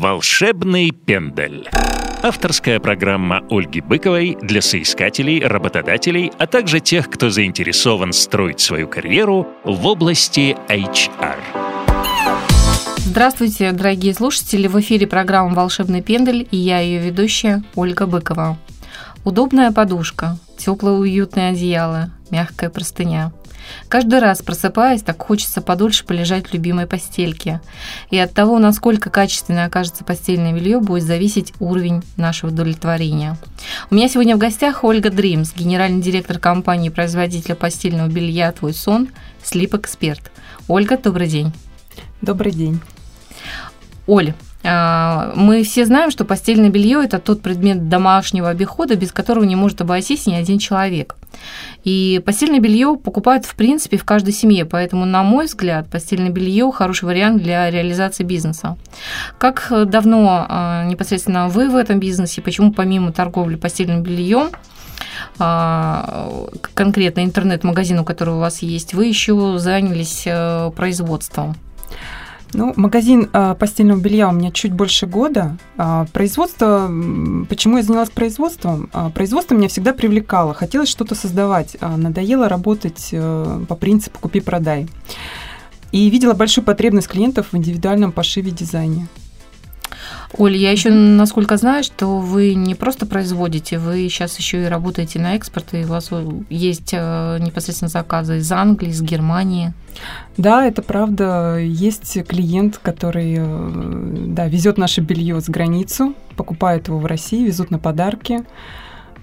Волшебный пендель. Авторская программа Ольги Быковой для соискателей, работодателей, а также тех, кто заинтересован строить свою карьеру в области HR. Здравствуйте, дорогие слушатели! В эфире программа «Волшебный пендель» и я ее ведущая Ольга Быкова. Удобная подушка, теплое уютное одеяло, мягкая простыня – Каждый раз, просыпаясь, так хочется подольше полежать в любимой постельке. И от того, насколько качественно окажется постельное белье, будет зависеть уровень нашего удовлетворения. У меня сегодня в гостях Ольга Дримс, генеральный директор компании-производителя постельного белья «Твой сон», Слип Эксперт. Ольга, добрый день. Добрый день. Оль, а, мы все знаем, что постельное белье это тот предмет домашнего обихода, без которого не может обойтись ни один человек. И постельное белье покупают в принципе в каждой семье, поэтому, на мой взгляд, постельное белье хороший вариант для реализации бизнеса. Как давно а, непосредственно вы в этом бизнесе? Почему помимо торговли постельным бельем а, конкретно интернет-магазину, который у вас есть, вы еще занялись э, производством? Ну, магазин э, постельного белья у меня чуть больше года. Э, производство, почему я занялась производством? Э, производство меня всегда привлекало, хотелось что-то создавать. Э, надоело работать э, по принципу «купи-продай». И видела большую потребность клиентов в индивидуальном пошиве дизайне. Оль, я еще, насколько знаю, что вы не просто производите, вы сейчас еще и работаете на экспорт, и у вас есть э, непосредственно заказы из Англии, из Германии. Да, это правда. Есть клиент, который э, да, везет наше белье за границу, покупает его в России, везут на подарки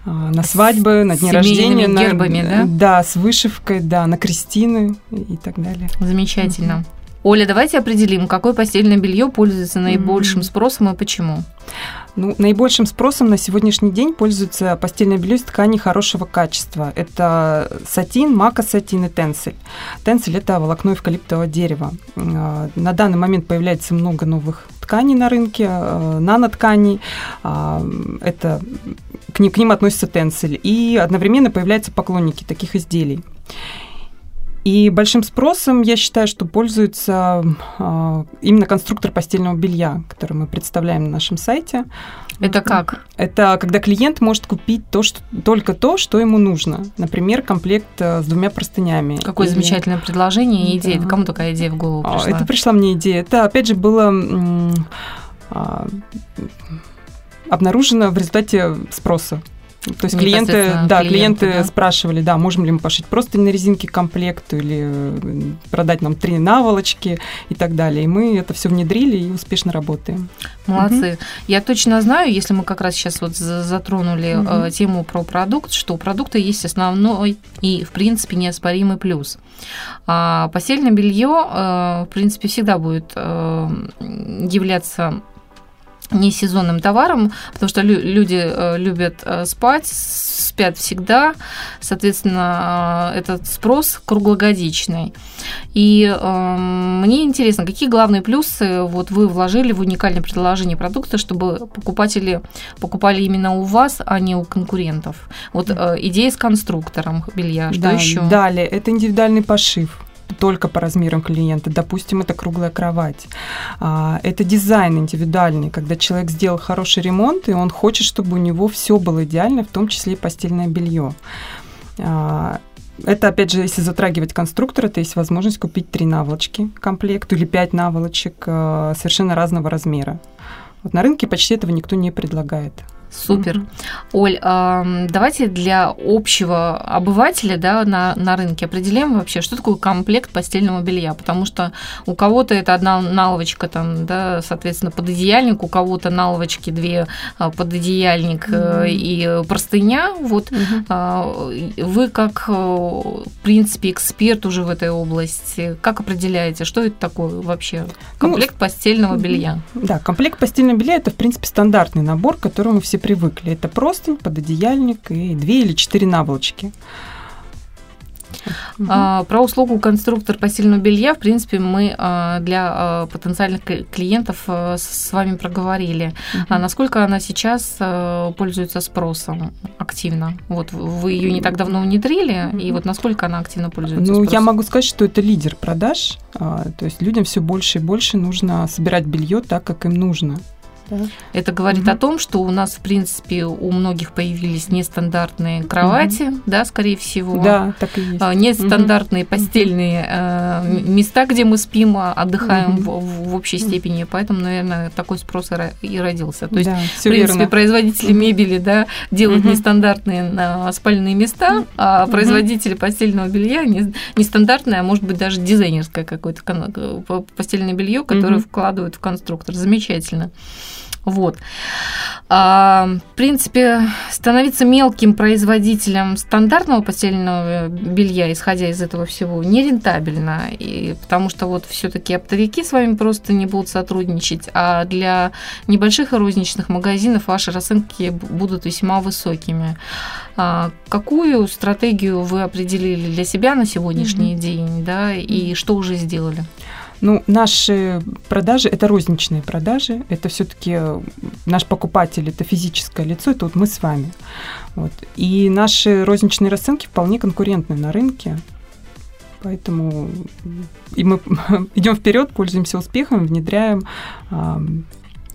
э, на свадьбы, на дни рождения, гербами, на, да? Да, с вышивкой, да, на крестины и так далее. Замечательно. Угу. Оля, давайте определим, какое постельное белье пользуется наибольшим спросом и почему. Ну, наибольшим спросом на сегодняшний день пользуется постельное белье из ткани хорошего качества. Это сатин, мака-сатин и тенсель. Тенсель – это волокно эвкалиптового дерева. А, на данный момент появляется много новых тканей на рынке, а, нанотканей. А, это, к ним, к ним относится тенсель. И одновременно появляются поклонники таких изделий. И большим спросом, я считаю, что пользуется э, именно конструктор постельного белья, который мы представляем на нашем сайте. Это как? Это когда клиент может купить то, что, только то, что ему нужно. Например, комплект э, с двумя простынями. Какое Или... замечательное предложение и идея. Да. Кому такая идея в голову а, пришла? Это пришла мне идея. Это, опять же, было а, обнаружено в результате спроса то есть клиенты, да, клиенты, клиенты да? спрашивали, да, можем ли мы пошить просто на резинке комплект или э, продать нам три наволочки и так далее. И мы это все внедрили и успешно работаем. Молодцы. Угу. Я точно знаю, если мы как раз сейчас вот затронули угу. тему про продукт, что у продукта есть основной и, в принципе, неоспоримый плюс. А постельное белье, э, в принципе, всегда будет являться не сезонным товаром, потому что люди э, любят э, спать, спят всегда, соответственно, э, этот спрос круглогодичный. И э, мне интересно, какие главные плюсы вот вы вложили в уникальное предложение продукта, чтобы покупатели покупали именно у вас, а не у конкурентов? Вот э, идея с конструктором белья, что да, еще? Далее, это индивидуальный пошив только по размерам клиента. Допустим, это круглая кровать. А, это дизайн индивидуальный, когда человек сделал хороший ремонт, и он хочет, чтобы у него все было идеально, в том числе и постельное белье. А, это, опять же, если затрагивать конструктор, то есть возможность купить три наволочки комплект или пять наволочек а, совершенно разного размера. Вот на рынке почти этого никто не предлагает. Супер. Mm-hmm. Оль, э, давайте для общего обывателя да, на, на рынке определим вообще, что такое комплект постельного белья, потому что у кого-то это одна наловочка, там, да, соответственно, пододеяльник, у кого-то наловочки две, а, пододеяльник mm-hmm. и простыня. Вот mm-hmm. вы как, э, в принципе, эксперт уже в этой области, как определяете, что это такое вообще? Ну, комплект ну, постельного белья. Да, комплект постельного белья – это, в принципе, стандартный набор, к которому все привыкли. Это простынь, пододеяльник и две или четыре наволочки. Угу. Про услугу конструктор постельного белья, в принципе, мы а, для а, потенциальных клиентов с вами проговорили. Угу. А насколько она сейчас пользуется спросом активно? Вот вы ее не так давно внедрили, угу. и вот насколько она активно пользуется ну, спросом? Я могу сказать, что это лидер продаж. То есть людям все больше и больше нужно собирать белье так, как им нужно. Да. Это говорит угу. о том, что у нас, в принципе, у многих появились нестандартные кровати, угу. да, скорее всего. Да, так и есть. А, нестандартные угу. постельные э, места, где мы спим, а, отдыхаем угу. в, в общей степени. Поэтому, наверное, такой спрос и родился. То есть, да, в принципе, верно. производители мебели да, делают угу. нестандартные спальные места, а угу. производители постельного белья нестандартное, а может быть даже дизайнерское какое-то постельное белье, которое угу. вкладывают в конструктор. Замечательно. Вот. А, в принципе, становиться мелким производителем стандартного постельного белья, исходя из этого всего, нерентабельно, и, потому что вот все-таки оптовики с вами просто не будут сотрудничать, а для небольших и розничных магазинов ваши расценки будут весьма высокими. А, какую стратегию вы определили для себя на сегодняшний mm-hmm. день, да, и что уже сделали? Ну, наши продажи это розничные продажи, это все-таки наш покупатель, это физическое лицо, это вот мы с вами. Вот. И наши розничные расценки вполне конкурентны на рынке. Поэтому и мы идем вперед, пользуемся успехом, внедряем э,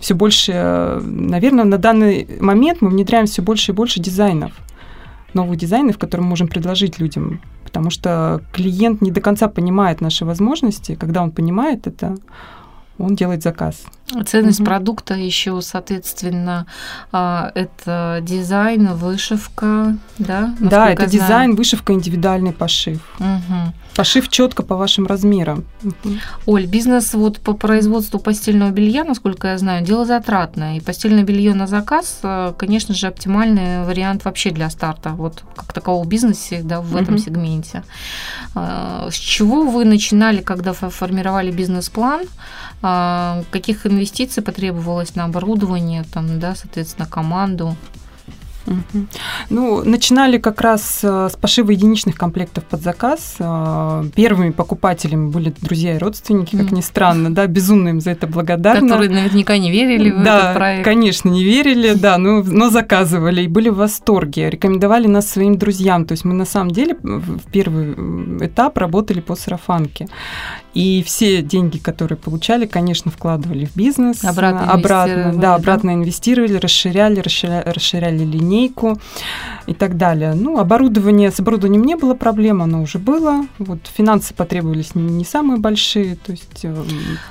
все больше, наверное, на данный момент мы внедряем все больше и больше дизайнов, новых дизайнов, которые мы можем предложить людям потому что клиент не до конца понимает наши возможности. Когда он понимает это, он делает заказ. Ценность угу. продукта еще, соответственно, а, это дизайн, вышивка, да? Да, это дизайн, вышивка, индивидуальный пошив. Угу. Пошив четко по вашим размерам. Угу. Оль, бизнес вот по производству постельного белья, насколько я знаю, дело затратное. И постельное белье на заказ, а, конечно же, оптимальный вариант вообще для старта, вот как такового бизнеса, да, в этом угу. сегменте. А, с чего вы начинали, когда формировали бизнес-план? Каких инвестиций потребовалось на оборудование, там, да, соответственно, команду? Угу. Ну, начинали как раз э, с пошива единичных комплектов под заказ. Э, первыми покупателями были друзья и родственники, как ни странно, да, безумно им за это благодарны. Которые наверняка не верили в да, этот проект. конечно, не верили, да, но, но заказывали и были в восторге, рекомендовали нас своим друзьям. То есть мы на самом деле в первый этап работали по сарафанке. И все деньги, которые получали, конечно, вкладывали в бизнес. Обратно, обратно да, обратно да? инвестировали, расширяли, расширяли, расширяли линейку и так далее. Ну, оборудование, с оборудованием не было проблем, оно уже было. Вот финансы потребовались не, не самые большие, то есть... Э,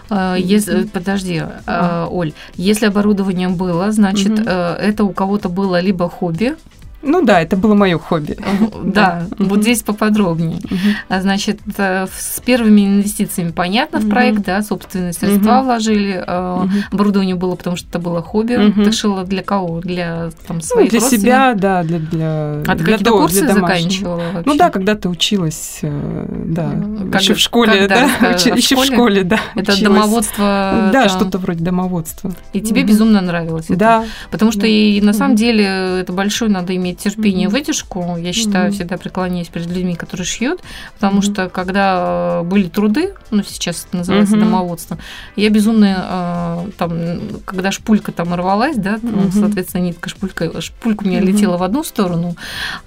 а, если, подожди, а. а. Оль, если оборудование было, значит, угу. это у кого-то было либо хобби, ну да, это было мое хобби. Да, вот здесь поподробнее. Значит, э, с первыми инвестициями понятно в проект, да, собственные средства вложили, э, оборудование было, потому что это было хобби. Ты шила для кого? Для там ну, своих Для себя, да, для для А ты какие-то курсы заканчивала Ну да, когда ты училась, э, да, еще в школе, да, еще в школе, да. Это домоводство. Да, что-то вроде домоводства. И тебе безумно нравилось это. Да. Потому что и на самом деле это большое надо иметь терпение, mm-hmm. выдержку. Я считаю, mm-hmm. всегда преклоняюсь перед людьми, которые шьют, потому mm-hmm. что когда э, были труды, ну сейчас это называется mm-hmm. домоводство, я безумно э, там, когда шпулька там рвалась, да, там, mm-hmm. соответственно, нитка шпулька, шпулька у меня mm-hmm. летела в одну сторону,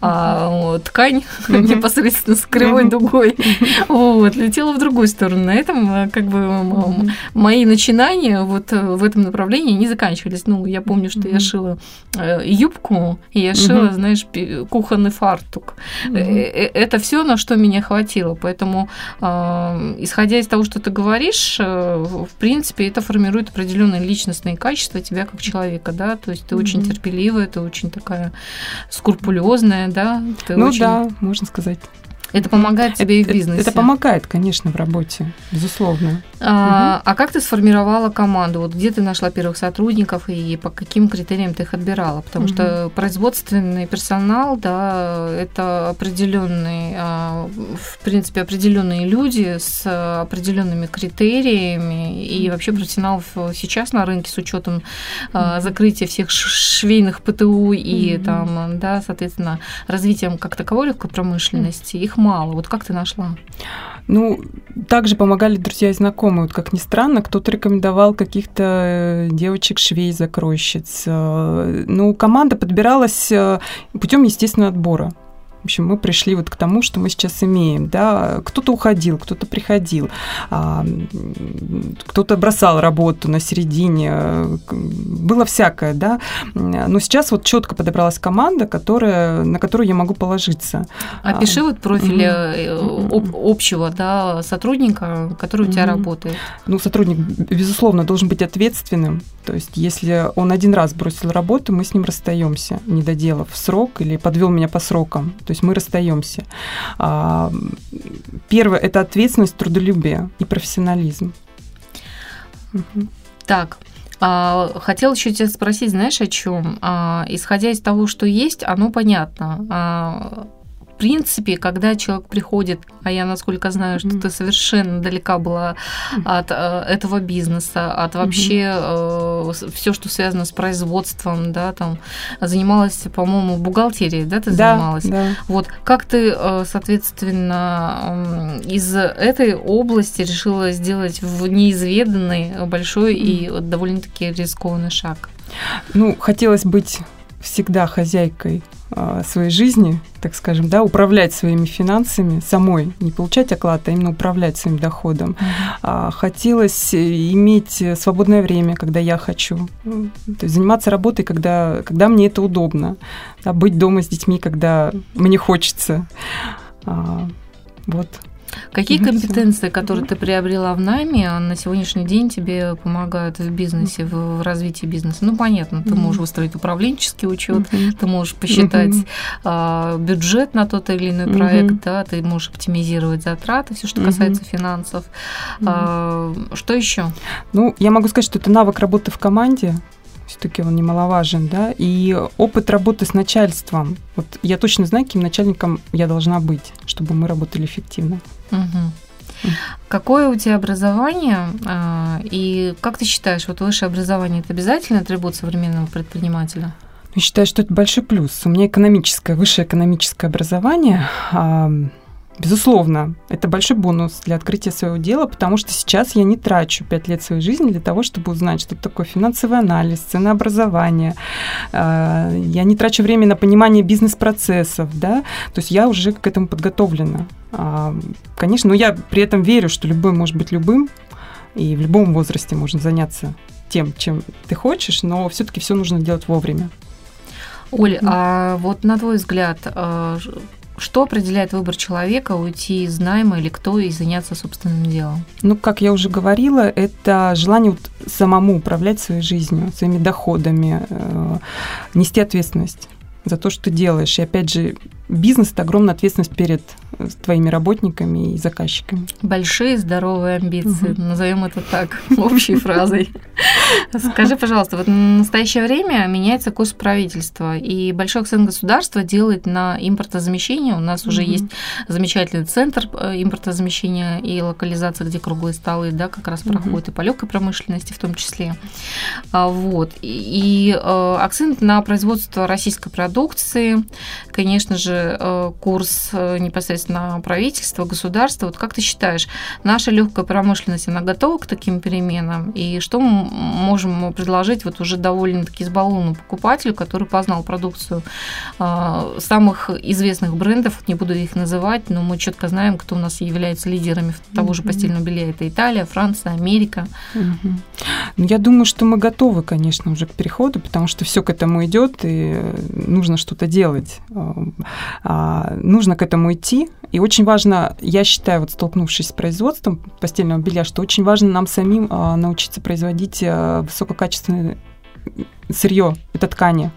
а ткань mm-hmm. непосредственно с кривой mm-hmm. дугой вот, летела в другую сторону. На этом э, как бы mm-hmm. мои начинания вот в этом направлении не заканчивались. Ну, я помню, что mm-hmm. я шила юбку, и я шила знаешь, кухонный фартук. Mm-hmm. Это все, на что меня хватило. Поэтому, исходя из того, что ты говоришь, в принципе, это формирует определенные личностные качества тебя как человека, да, то есть ты mm-hmm. очень терпеливая, ты очень такая скрупулезная, да. Ты ну очень... да, можно сказать. Это помогает тебе это, и в бизнесе. Это, помогает, конечно, в работе, безусловно. А, угу. а как ты сформировала команду? Вот где ты нашла первых сотрудников и по каким критериям ты их отбирала? Потому угу. что производственный персонал, да, это определенные, а, в принципе, определенные люди с определенными критериями и вообще профессионалов сейчас на рынке с учетом угу. закрытия всех швейных ПТУ и угу. там, да, соответственно, развитием как таковой легкой промышленности, их мало. Вот как ты нашла? Ну, также помогали друзья и знакомые. Вот как ни странно, кто-то рекомендовал каких-то э, девочек-швей, закройщиц. Э, ну, команда подбиралась э, путем естественного отбора. В общем, мы пришли вот к тому, что мы сейчас имеем. Да? Кто-то уходил, кто-то приходил, а, кто-то бросал работу на середине. Было всякое, да. Но сейчас вот четко подобралась команда, которая, на которую я могу положиться. Опиши вот профиль mm-hmm. общего да, сотрудника, который у тебя mm-hmm. работает. Ну, сотрудник, безусловно, должен быть ответственным. То есть, если он один раз бросил работу, мы с ним расстаемся, не доделав срок или подвел меня по срокам. То есть мы расстаемся. А, первое – это ответственность, трудолюбие и профессионализм. Так, а, хотел еще тебя спросить, знаешь, о чем? А, исходя из того, что есть, оно понятно. А, в принципе, когда человек приходит, а я, насколько знаю, что mm-hmm. ты совершенно далека была от э, этого бизнеса, от вообще mm-hmm. э, все, что связано с производством, да, там занималась, по-моему, бухгалтерией, да, ты да, занималась. Да. Вот как ты, э, соответственно, из этой области решила сделать в неизведанный большой mm-hmm. и довольно-таки рискованный шаг? Ну, хотелось быть всегда хозяйкой а, своей жизни, так скажем, да, управлять своими финансами самой, не получать оклад, а именно управлять своим доходом. Mm-hmm. Хотелось иметь свободное время, когда я хочу, то есть заниматься работой, когда, когда мне это удобно, да, быть дома с детьми, когда мне хочется. А, вот. Какие угу, компетенции, которые ты приобрела в найме, на сегодняшний день тебе помогают в бизнесе, в, в развитии бизнеса? Ну, понятно, ты можешь выстроить управленческий учет, угу. ты можешь посчитать угу. а, бюджет на тот или иной проект, да, ты можешь оптимизировать затраты, все, что касается финансов. Угу. А, что еще? Ну, я могу сказать, что это навык работы в команде, все-таки он немаловажен, да, и опыт работы с начальством. Вот я точно знаю, каким начальником я должна быть, чтобы мы работали эффективно. Угу. Какое у тебя образование? А, и как ты считаешь, вот высшее образование это обязательно атрибут современного предпринимателя? Я считаю, что это большой плюс. У меня экономическое, высшее экономическое образование. Безусловно, это большой бонус для открытия своего дела, потому что сейчас я не трачу пять лет своей жизни для того, чтобы узнать, что такое финансовый анализ, ценообразование. А, я не трачу время на понимание бизнес-процессов, да, то есть я уже к этому подготовлена. А, конечно, но я при этом верю, что любой может быть любым, и в любом возрасте можно заняться тем, чем ты хочешь, но все-таки все нужно делать вовремя. Оль, а вот на твой взгляд, а, что определяет выбор человека уйти из найма или кто и заняться собственным делом? Ну, как я уже говорила, это желание самому управлять своей жизнью, своими доходами, э, нести ответственность за то, что ты делаешь. И опять же, бизнес – это огромная ответственность перед э, твоими работниками и заказчиками. Большие здоровые амбиции, угу. назовем это так, общей фразой. Скажи, пожалуйста, вот в настоящее время меняется курс правительства, и большой акцент государства делает на импортозамещение. У нас уже есть замечательный центр э, импортозамещения и локализации, где круглые столы, да, как раз проходят и по легкой промышленности в том числе. А, вот. И э, акцент на производство российской продукции, конечно же, Э, курс э, непосредственно правительства, государства. Вот как ты считаешь, наша легкая промышленность, она готова к таким переменам? И что мы можем предложить вот уже довольно-таки избалованному покупателю, который познал продукцию э, самых известных брендов, не буду их называть, но мы четко знаем, кто у нас является лидерами того же постельного белья. Это Италия, Франция, Америка. Ну, я думаю, что мы готовы, конечно, уже к переходу, потому что все к этому идет, и нужно что-то делать. А, нужно к этому идти. И очень важно, я считаю, вот столкнувшись с производством постельного белья, что очень важно нам самим а, научиться производить а, высококачественное сырье, это ткани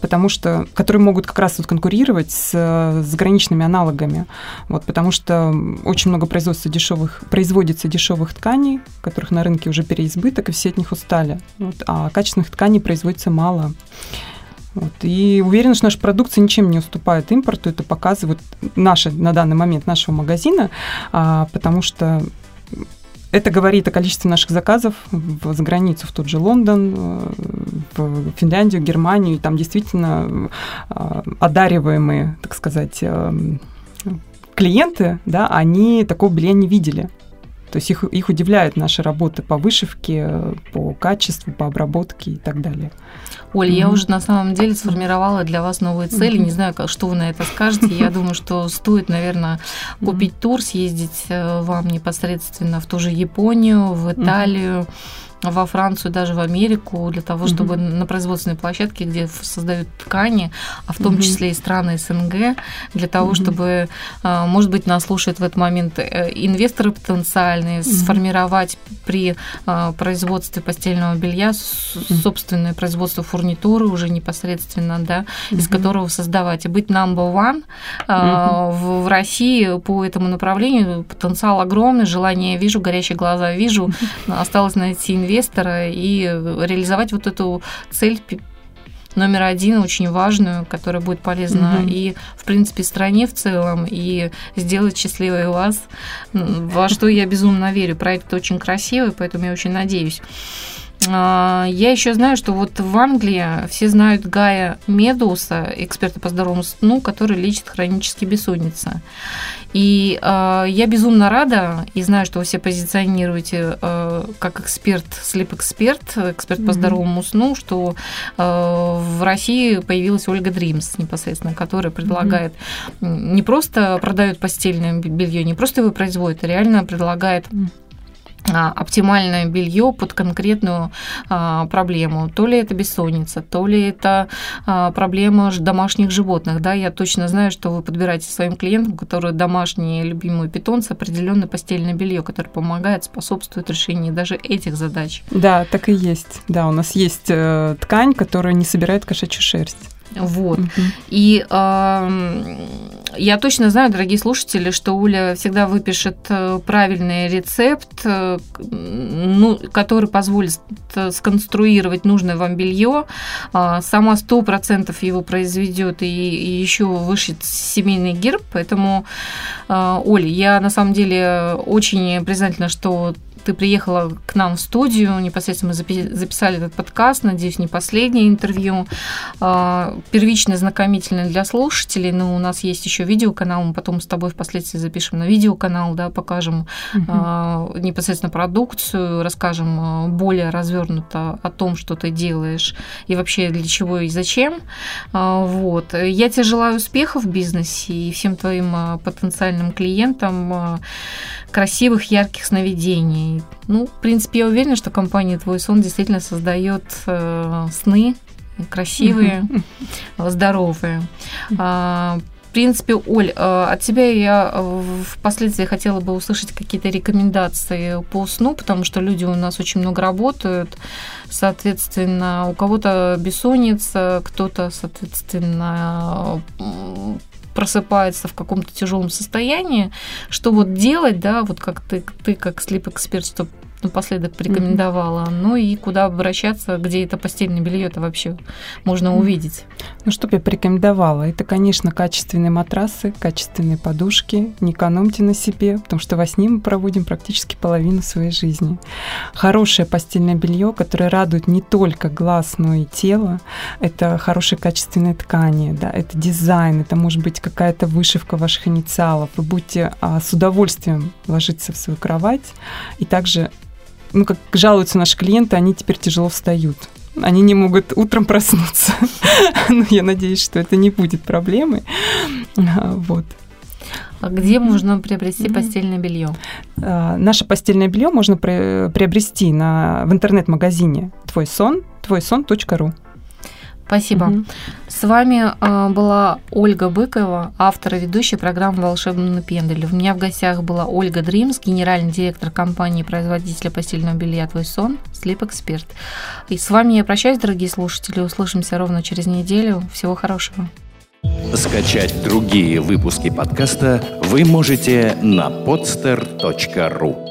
потому что, которые могут как раз вот конкурировать с заграничными аналогами, вот, потому что очень много производства дешевых, производится дешевых тканей, которых на рынке уже переизбыток, и все от них устали, вот, а качественных тканей производится мало. Вот. И уверена, что наша продукция ничем не уступает импорту. Это показывает наши, на данный момент нашего магазина, а, потому что это говорит о количестве наших заказов в, за границу, в тот же Лондон, э, в Финляндию, Германию. И там действительно а, одариваемые, так сказать, э, клиенты, да, они такого белья не видели. То есть их, их удивляют наши работы по вышивке, по качеству, по обработке и так далее. Оль, mm-hmm. я уже на самом деле сформировала для вас новые цели. Mm-hmm. Не знаю, что вы на это скажете. Я думаю, что стоит, наверное, купить mm-hmm. тур, съездить э, вам непосредственно в ту же Японию, в Италию. Mm-hmm во Францию, даже в Америку, для того, чтобы mm-hmm. на производственной площадке, где создают ткани, а в том mm-hmm. числе и страны СНГ, для того, mm-hmm. чтобы, а, может быть, нас слушают в этот момент э, инвесторы потенциальные, mm-hmm. сформировать при производстве постельного белья собственное производство фурнитуры уже непосредственно, да, mm-hmm. из которого создавать и быть number one mm-hmm. в, в России по этому направлению потенциал огромный, желание вижу, горящие глаза вижу, mm-hmm. осталось найти инвестора и реализовать вот эту цель номер один, очень важную, которая будет полезна угу. и, в принципе, стране в целом, и сделать счастливой вас, во что я безумно верю. Проект очень красивый, поэтому я очень надеюсь. А, я еще знаю, что вот в Англии все знают Гая Медуса, эксперта по здоровому сну, который лечит хронические бессонницы. И э, я безумно рада и знаю, что вы себя позиционируете э, как эксперт, слеп-эксперт, эксперт mm-hmm. по здоровому сну, что э, в России появилась Ольга Дримс непосредственно, которая предлагает mm-hmm. не просто продает постельное белье, не просто его производит, а реально предлагает оптимальное белье под конкретную а, проблему. То ли это бессонница, то ли это а, проблема домашних животных. Да, я точно знаю, что вы подбираете своим клиентам, которые домашние любимые питомцы, определенное постельное белье, которое помогает, способствует решению даже этих задач. Да, так и есть. Да, у нас есть э, ткань, которая не собирает кошачью шерсть. Вот. Угу. И э, я точно знаю, дорогие слушатели, что Уля всегда выпишет э, правильный рецепт, э, ну, который позволит э, сконструировать нужное вам белье. Э, сама сто процентов его произведет и, и еще вышит семейный герб. Поэтому, э, Оля, я на самом деле очень признательна, что ты приехала к нам в студию, непосредственно мы записали этот подкаст, надеюсь, не последнее интервью. А, первичное знакомительное для слушателей, но у нас есть еще видеоканал, мы потом с тобой впоследствии запишем на видеоканал, да, покажем угу. непосредственно продукцию, расскажем а, более развернуто о том, что ты делаешь и вообще для чего и зачем. Вот. Я тебе желаю успехов в бизнесе и всем твоим потенциальным клиентам красивых, ярких сновидений. Ну, в принципе, я уверена, что компания «Твой сон» действительно создает э, сны красивые, здоровые. А, в принципе, Оль, э, от тебя я э, впоследствии хотела бы услышать какие-то рекомендации по сну, потому что люди у нас очень много работают. Соответственно, у кого-то бессонница, кто-то, соответственно, просыпается в каком-то тяжелом состоянии, что вот делать, да, вот как ты, ты как слип-эксперт, чтобы напоследок порекомендовала. Mm-hmm. Ну и куда обращаться, где это постельное белье это вообще можно mm-hmm. увидеть. Ну, что бы я порекомендовала? Это, конечно, качественные матрасы, качественные подушки. Не экономьте на себе, потому что во сне мы проводим практически половину своей жизни. Хорошее постельное белье, которое радует не только глаз, но и тело. Это хорошие качественные ткани, да, это дизайн, это может быть какая-то вышивка ваших инициалов. Вы будете а, с удовольствием ложиться в свою кровать и также ну, как жалуются наши клиенты, они теперь тяжело встают. Они не могут утром проснуться. Но ну, я надеюсь, что это не будет проблемой. Вот. А где можно приобрести mm-hmm. постельное белье? А, наше постельное белье можно приобрести на, в интернет-магазине твой сон, твойсон.ру. Спасибо. Угу. С вами э, была Ольга Быкова, автор и ведущая программы «Волшебный пендель». У меня в гостях была Ольга Дримс, генеральный директор компании производителя постельного белья «Твой сон», Sleep Expert. И с вами я прощаюсь, дорогие слушатели. Услышимся ровно через неделю. Всего хорошего. Скачать другие выпуски подкаста вы можете на podster.ru